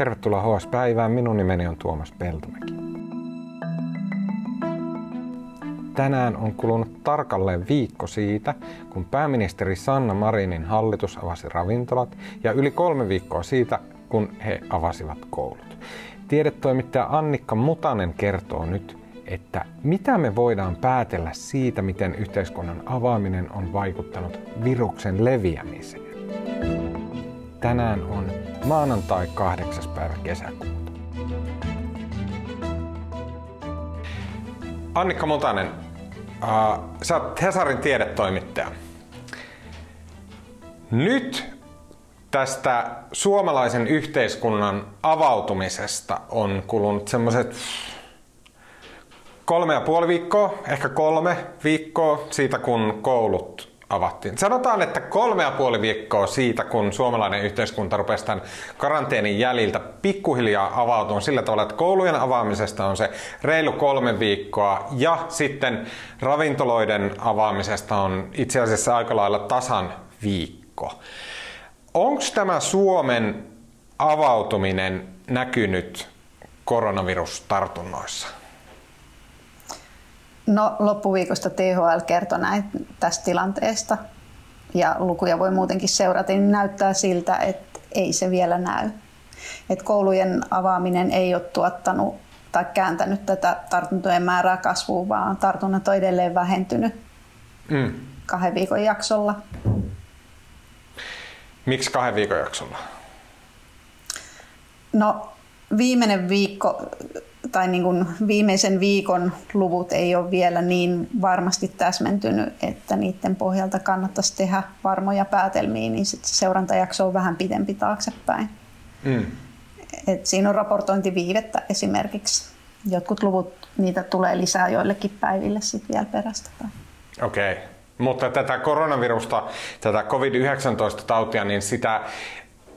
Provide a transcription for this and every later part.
Tervetuloa HS-päivään. Minun nimeni on Tuomas Peltomäki. Tänään on kulunut tarkalleen viikko siitä, kun pääministeri Sanna Marinin hallitus avasi ravintolat ja yli kolme viikkoa siitä, kun he avasivat koulut. Tiedetoimittaja Annikka Mutanen kertoo nyt, että mitä me voidaan päätellä siitä, miten yhteiskunnan avaaminen on vaikuttanut viruksen leviämiseen. Tänään on maanantai 8. päivä kesäkuuta. Annikka Mutanen, äh, sä oot Hesarin tiedetoimittaja. Nyt tästä suomalaisen yhteiskunnan avautumisesta on kulunut semmoiset kolme ja puoli viikkoa, ehkä kolme viikkoa siitä, kun koulut avattiin. Sanotaan, että kolme ja puoli viikkoa siitä, kun suomalainen yhteiskunta rupesi tämän karanteenin jäljiltä pikkuhiljaa avautumaan sillä tavalla, että koulujen avaamisesta on se reilu kolme viikkoa ja sitten ravintoloiden avaamisesta on itse asiassa aika lailla tasan viikko. Onko tämä Suomen avautuminen näkynyt koronavirustartunnoissa? No loppuviikosta THL kertoi näin tästä tilanteesta ja lukuja voi muutenkin seurata, niin näyttää siltä, että ei se vielä näy. Että koulujen avaaminen ei ole tuottanut tai kääntänyt tätä tartuntojen määrää kasvuun, vaan tartunnat on edelleen vähentynyt mm. kahden viikon jaksolla. Miksi kahden viikon jaksolla? No viimeinen viikko tai niin kuin viimeisen viikon luvut ei ole vielä niin varmasti täsmentynyt, että niiden pohjalta kannattaisi tehdä varmoja päätelmiä, niin sit se seurantajakso on vähän pidempi taaksepäin. Mm. Et siinä on raportointiviivettä esimerkiksi. Jotkut luvut, niitä tulee lisää joillekin päiville sitten vielä perästä. Okei. Okay. Mutta tätä koronavirusta, tätä COVID-19-tautia, niin sitä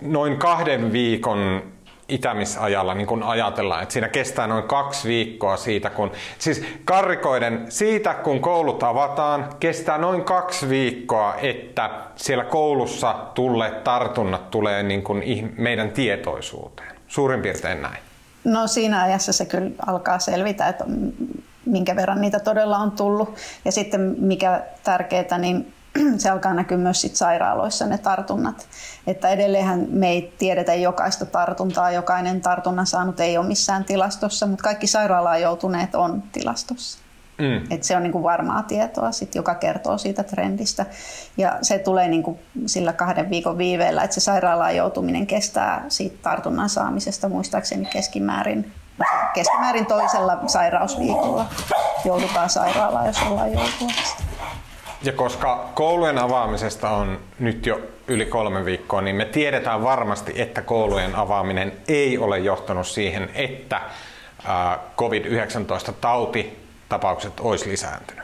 noin kahden viikon itämisajalla niin kun ajatellaan, että siinä kestää noin kaksi viikkoa siitä, kun, siis karrikoiden siitä, kun koulut avataan, kestää noin kaksi viikkoa, että siellä koulussa tulleet tartunnat tulee niin kuin meidän tietoisuuteen. Suurin piirtein näin. No siinä ajassa se kyllä alkaa selvitä, että minkä verran niitä todella on tullut. Ja sitten mikä tärkeää, niin se alkaa näkyä myös sit sairaaloissa ne tartunnat. Että edelleenhän me ei tiedetä jokaista tartuntaa, jokainen tartunnan saanut ei ole missään tilastossa, mutta kaikki sairaalaan joutuneet on tilastossa. Mm. Et se on niinku varmaa tietoa, sit, joka kertoo siitä trendistä. Ja se tulee niinku sillä kahden viikon viiveellä, että se sairaalaan joutuminen kestää siitä tartunnan saamisesta muistaakseni keskimäärin, keskimäärin toisella sairausviikolla joudutaan sairaalaan, jos ollaan joutumassa. Ja koska koulujen avaamisesta on nyt jo yli kolme viikkoa, niin me tiedetään varmasti, että koulujen avaaminen ei ole johtanut siihen, että COVID-19-tautitapaukset olisi lisääntynyt.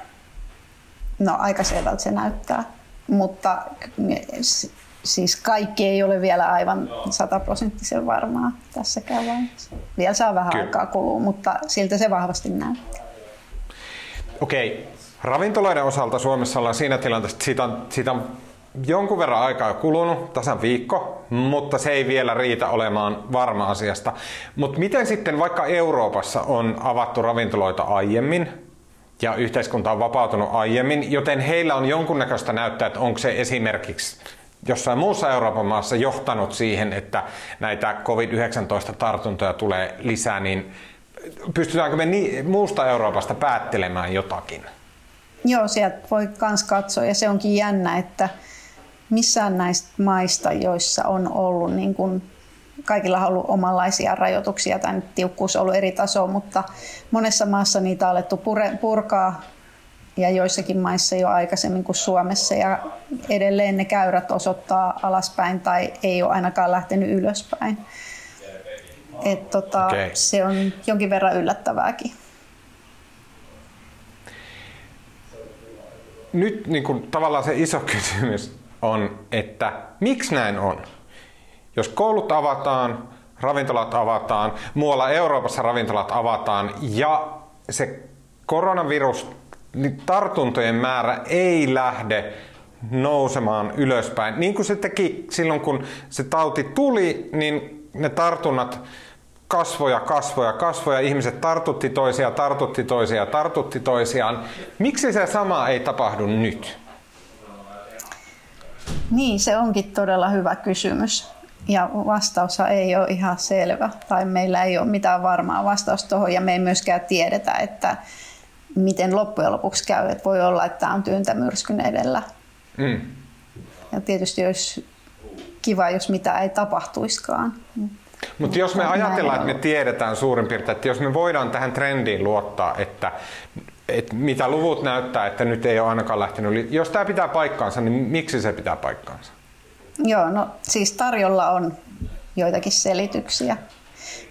No aika selvältä se näyttää, mutta siis kaikki ei ole vielä aivan sataprosenttisen varmaa tässäkään vaiheessa. Vielä saa vähän Kyllä. aikaa kulua, mutta siltä se vahvasti näyttää. Okei, Ravintoloiden osalta Suomessa ollaan siinä tilanteessa, että siitä on, siitä on jonkun verran aikaa kulunut, tasan viikko, mutta se ei vielä riitä olemaan varma asiasta. Mutta miten sitten vaikka Euroopassa on avattu ravintoloita aiemmin, ja yhteiskunta on vapautunut aiemmin, joten heillä on jonkunnäköistä näyttää, että onko se esimerkiksi jossain muussa Euroopan maassa johtanut siihen, että näitä COVID-19-tartuntoja tulee lisää, niin pystytäänkö me muusta Euroopasta päättelemään jotakin? Joo, sieltä voi myös katsoa ja se onkin jännä, että missään näistä maista, joissa on ollut niin kuin kaikilla on ollut omanlaisia rajoituksia, tai tiukkuus on ollut eri taso, mutta monessa maassa niitä on alettu purkaa ja joissakin maissa jo aikaisemmin kuin Suomessa ja edelleen ne käyrät osoittaa alaspäin tai ei ole ainakaan lähtenyt ylöspäin. Et tota, okay. Se on jonkin verran yllättävääkin. Nyt niin kuin, tavallaan se iso kysymys on, että miksi näin on? Jos koulut avataan, ravintolat avataan, muualla Euroopassa ravintolat avataan ja se koronavirus, niin tartuntojen määrä ei lähde nousemaan ylöspäin. Niin kuin se teki silloin, kun se tauti tuli, niin ne tartunnat kasvoja, kasvoja, kasvoja, ihmiset tartutti toisiaan, tartutti toisiaan, tartutti toisiaan. Miksi se sama ei tapahdu nyt? Niin, se onkin todella hyvä kysymys. Ja vastaus ei ole ihan selvä, tai meillä ei ole mitään varmaa vastausta tuohon, ja me ei myöskään tiedetä, että miten loppujen lopuksi käy. Että voi olla, että tämä on tyyntämyrskyn edellä. Mm. Ja tietysti olisi kiva, jos mitä ei tapahtuiskaan. Mutta jos me ajatellaan, että me tiedetään suurin piirtein, että jos me voidaan tähän trendiin luottaa, että, että mitä luvut näyttää, että nyt ei ole ainakaan lähtenyt, jos tämä pitää paikkaansa, niin miksi se pitää paikkaansa? Joo, no siis tarjolla on joitakin selityksiä.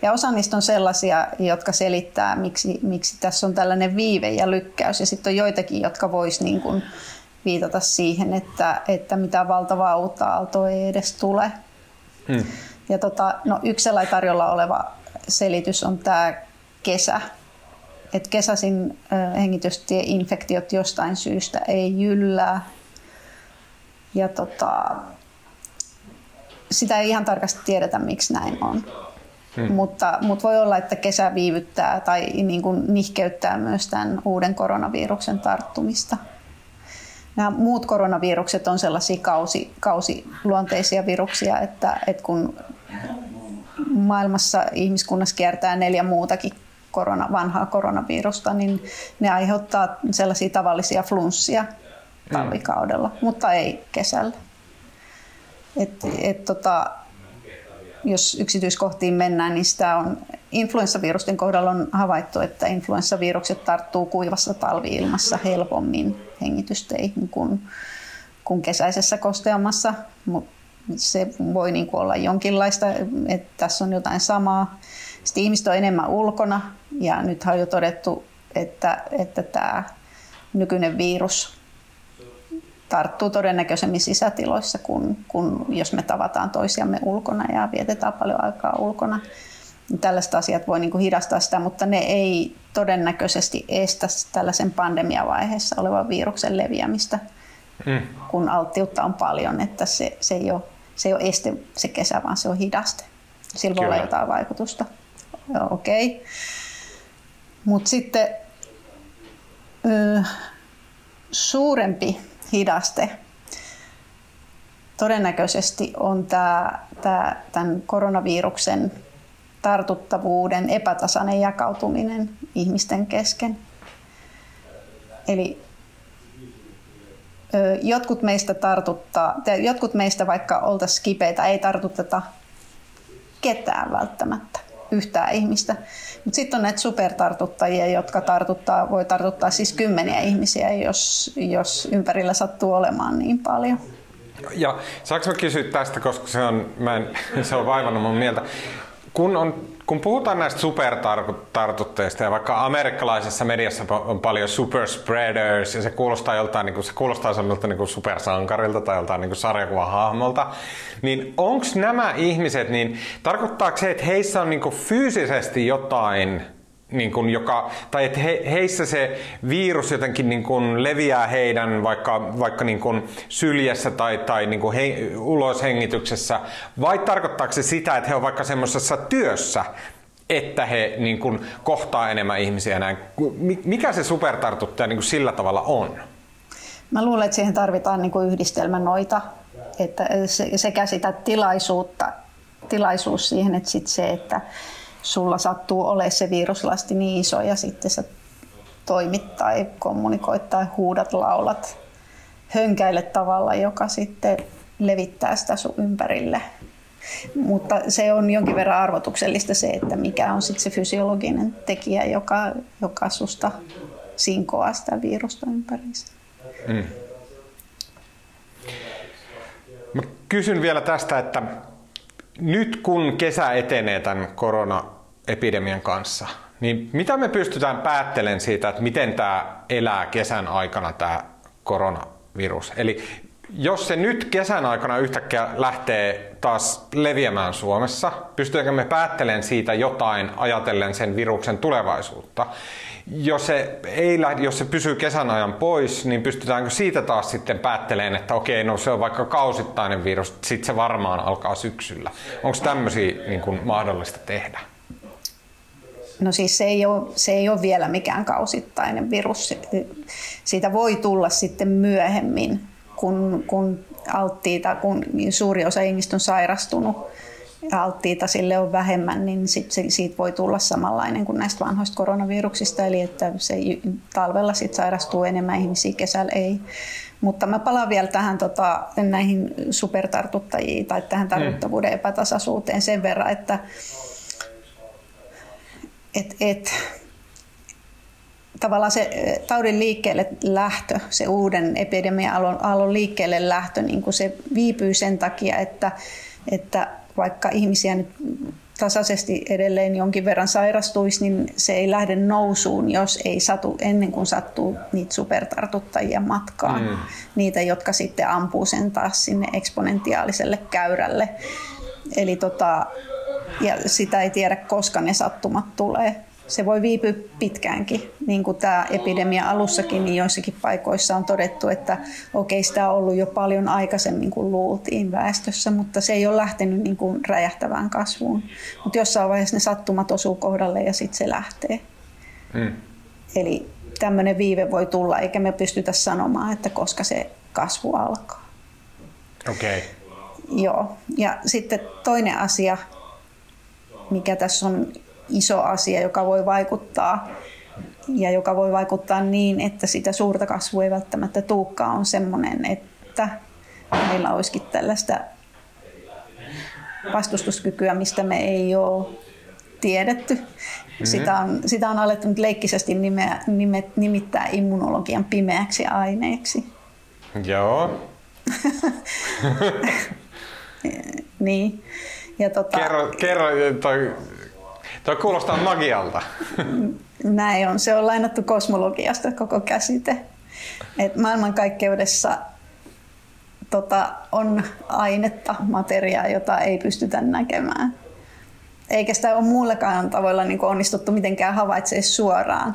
Ja osa niistä on sellaisia, jotka selittää, miksi, miksi tässä on tällainen viive ja lykkäys. Ja sitten on joitakin, jotka vois niin kuin viitata siihen, että, että mitä valtavaa uutta aaltoa ei edes tule. Hmm. Ja tota, no, yksi sellainen tarjolla oleva selitys on tämä kesä. Et kesäisin hengitystieinfektiot jostain syystä ei jyllää. Ja tota, sitä ei ihan tarkasti tiedetä, miksi näin on. Hmm. Mutta, mutta voi olla, että kesä viivyttää tai niin kuin nihkeyttää myös tämän uuden koronaviruksen tarttumista. Nämä muut koronavirukset on sellaisia kausi, kausiluonteisia viruksia, että, että kun maailmassa ihmiskunnassa kiertää neljä muutakin korona, vanhaa koronavirusta, niin ne aiheuttaa sellaisia tavallisia flunssia talvikaudella, mm. mutta ei kesällä. Et, et tota, jos yksityiskohtiin mennään, niin sitä on influenssavirusten kohdalla on havaittu, että influenssavirukset tarttuu kuivassa talviilmassa helpommin hengitysteihin kuin, kuin kesäisessä kosteamassa, mutta se voi niin kuin olla jonkinlaista, että tässä on jotain samaa. Sitten ihmiset on enemmän ulkona ja nyt on jo todettu, että, että tämä nykyinen virus tarttuu todennäköisemmin sisätiloissa kuin, kuin jos me tavataan toisiamme ulkona ja vietetään paljon aikaa ulkona. Tällaiset asiat voi niin kuin hidastaa sitä, mutta ne ei todennäköisesti estä tällaisen pandemiavaiheessa olevan viruksen leviämistä, mm. kun alttiutta on paljon, että se, se, ei ole, se ei ole este se kesä, vaan se on hidaste. Sillä voi olla jotain vaikutusta. Okei. Okay. Mutta sitten ö, suurempi hidaste todennäköisesti on tämä, tämä, tämän koronaviruksen tartuttavuuden epätasainen jakautuminen ihmisten kesken. Eli jotkut meistä tartuttaa, jotkut meistä vaikka oltaisiin kipeitä, ei tartuteta ketään välttämättä, yhtään ihmistä. Mutta sitten on näitä supertartuttajia, jotka tartuttaa, voi tartuttaa siis kymmeniä ihmisiä, jos, jos ympärillä sattuu olemaan niin paljon. Ja saanko mä kysyä tästä, koska se on, mä en, se on vaivannut mun mieltä kun, on, kun puhutaan näistä supertartutteista ja vaikka amerikkalaisessa mediassa on paljon super spreaders ja se kuulostaa joltain, niin kuin, se kuulostaa semmoilta niin kuin supersankarilta tai joltain niin sarjakuvahahmolta, niin onko nämä ihmiset, niin tarkoittaako se, että heissä on niin kuin fyysisesti jotain niin kuin joka, tai että he, heissä se virus jotenkin niin kuin leviää heidän vaikka, vaikka niin kuin syljessä tai, tai niin kuin he, uloshengityksessä, vai tarkoittaako se sitä, että he on vaikka semmoisessa työssä, että he niin kuin kohtaa enemmän ihmisiä näin. Mikä se supertartuttaja niin kuin sillä tavalla on? Mä luulen, että siihen tarvitaan niin kuin yhdistelmä noita, että sekä sitä tilaisuutta, tilaisuus siihen, että sit se, että sulla sattuu olemaan se viruslasti niin iso ja sitten sä toimit tai kommunikoit tai huudat, laulat hönkäille tavalla, joka sitten levittää sitä sun ympärille. Mutta se on jonkin verran arvotuksellista se, että mikä on sitten se fysiologinen tekijä, joka, joka susta sinkoaa sitä virusta ympäriinsä. Mm. Mä kysyn vielä tästä, että nyt kun kesä etenee tämän koronaepidemian kanssa, niin mitä me pystytään päättelemään siitä, että miten tämä elää kesän aikana tämä koronavirus? Eli jos se nyt kesän aikana yhtäkkiä lähtee taas leviämään Suomessa, pystytäänkö me päättelemään siitä jotain ajatellen sen viruksen tulevaisuutta? jos se, ei lähde, jos se pysyy kesän ajan pois, niin pystytäänkö siitä taas sitten päättelemään, että okei, no se on vaikka kausittainen virus, sitten se varmaan alkaa syksyllä. Onko tämmöisiä niin kuin, mahdollista tehdä? No siis se ei, ole, se ei ole vielä mikään kausittainen virus. Siitä voi tulla sitten myöhemmin, kun, kun alttiita, kun suuri osa ihmistä on sairastunut ja alttiita sille on vähemmän, niin sit se, siitä voi tulla samanlainen kuin näistä vanhoista koronaviruksista, eli että se talvella sit sairastuu enemmän ihmisiä, kesällä ei. Mutta mä palaan vielä tähän tota, näihin supertartuttajiin tai tähän tartuttavuuden epätasaisuuteen sen verran, että et, et, tavallaan se taudin liikkeelle lähtö, se uuden epidemia-aallon liikkeelle lähtö, niin kuin se viipyy sen takia, että, että vaikka ihmisiä nyt tasaisesti edelleen jonkin verran sairastuisi, niin se ei lähde nousuun, jos ei satu ennen kuin sattuu niitä supertartuttajia matkaan. Mm. Niitä, jotka sitten ampuu sen taas sinne eksponentiaaliselle käyrälle. Eli tota, ja sitä ei tiedä, koska ne sattumat tulee. Se voi viipyä pitkäänkin. Niin kuin tämä epidemia alussakin, niin joissakin paikoissa on todettu, että okei, sitä on ollut jo paljon aikaisemmin kuin luultiin väestössä, mutta se ei ole lähtenyt niin kuin räjähtävään kasvuun. Mutta jossain vaiheessa ne sattumat osuu kohdalle ja sitten se lähtee. Mm. Eli tämmöinen viive voi tulla, eikä me pystytä sanomaan, että koska se kasvu alkaa. Okei. Okay. Joo. Ja sitten toinen asia, mikä tässä on iso asia, joka voi vaikuttaa ja joka voi vaikuttaa niin, että sitä suurta kasvua ei välttämättä tuukkaan, on semmoinen, että meillä olisikin tällaista vastustuskykyä, mistä me ei ole tiedetty. Mm-hmm. Sitä, on, sitä on alettu nyt leikkisesti nimeä, nimet, nimittää immunologian pimeäksi aineeksi. Joo. niin. Ja tota, kerro, kerro toi, toi kuulostaa magialta. Näin on. Se on lainattu kosmologiasta koko käsite. Et maailmankaikkeudessa tota, on ainetta, materiaa, jota ei pystytä näkemään. Eikä sitä ole muullakaan tavoilla niin onnistuttu mitenkään havaitsemaan suoraan.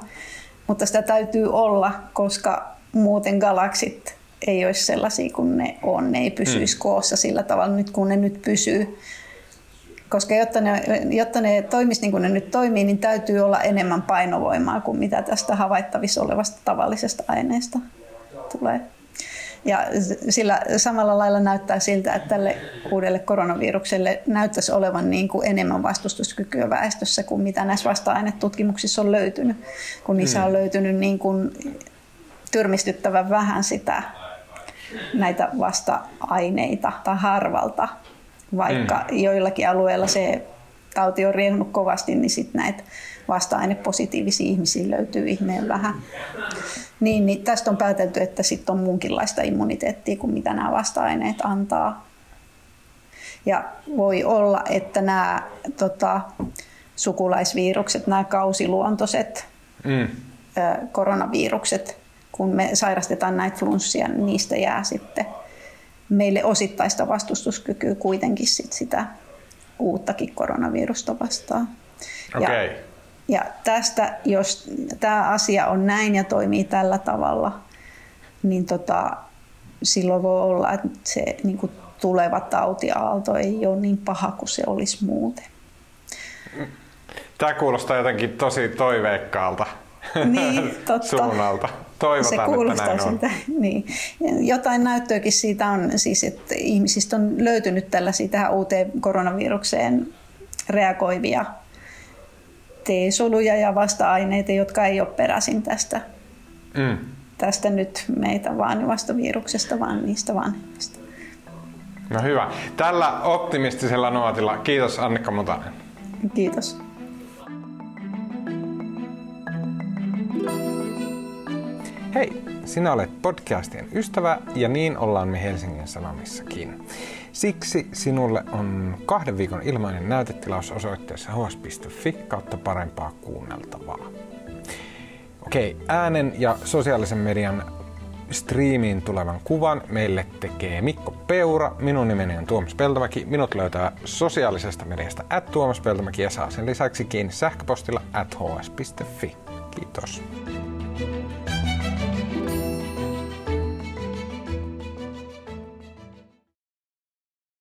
Mutta sitä täytyy olla, koska muuten galaksit ei olisi sellaisia kuin ne on. Ne ei pysyisi mm. koossa sillä tavalla nyt, kun ne nyt pysyy koska jotta ne, jotta ne toimisi niin kuin ne nyt toimii, niin täytyy olla enemmän painovoimaa kuin mitä tästä havaittavissa olevasta tavallisesta aineesta tulee. Ja sillä samalla lailla näyttää siltä, että tälle uudelle koronavirukselle näyttäisi olevan niin kuin enemmän vastustuskykyä väestössä kuin mitä näissä vasta-ainetutkimuksissa on löytynyt, kun niissä on löytynyt niin kuin tyrmistyttävän vähän sitä näitä vasta-aineita tai harvalta vaikka mm. joillakin alueilla se tauti on riehunut kovasti, niin sitten näitä vasta-ainepositiivisia ihmisiä löytyy ihmeen vähän. Niin, niin tästä on päätelty, että sitten on muunkinlaista immuniteettia kuin mitä nämä vasta-aineet antaa. Ja voi olla, että nämä tota, sukulaisvirukset, nämä kausiluontoiset mm. koronavirukset, kun me sairastetaan näitä flunssia, niin niistä jää sitten meille osittaista vastustuskykyä kuitenkin sit sitä uuttakin koronavirusta vastaan. Okay. Ja, ja tästä, jos tämä asia on näin ja toimii tällä tavalla, niin tota, silloin voi olla, että se niin kuin tuleva tautiaalto ei ole niin paha kuin se olisi muuten. Tämä kuulostaa jotenkin tosi toiveikkaalta niin, totta. suunnalta. Toivotaan, se kuulostaa siltä. Niin. Jotain näyttöäkin siitä on, siis, että ihmisistä on löytynyt tällaisia tähän uuteen koronavirukseen reagoivia T-soluja ja vasta-aineita, jotka ei ole peräisin tästä, mm. tästä nyt meitä vaanivasta viruksesta, vaan niistä vanhemmista. No hyvä. Tällä optimistisella nuotilla kiitos Annikka Mutanen. Kiitos. Hei, sinä olet podcastien ystävä ja niin ollaan me Helsingin Sanomissakin. Siksi sinulle on kahden viikon ilmainen näytetilaus osoitteessa hs.fi kautta parempaa kuunneltavaa. Okei, äänen ja sosiaalisen median striimiin tulevan kuvan meille tekee Mikko Peura. Minun nimeni on Tuomas Peltomäki. Minut löytää sosiaalisesta mediasta at Tuomas Peltomäki ja saa sen lisäksi kiinni sähköpostilla at hs.fi. Kiitos.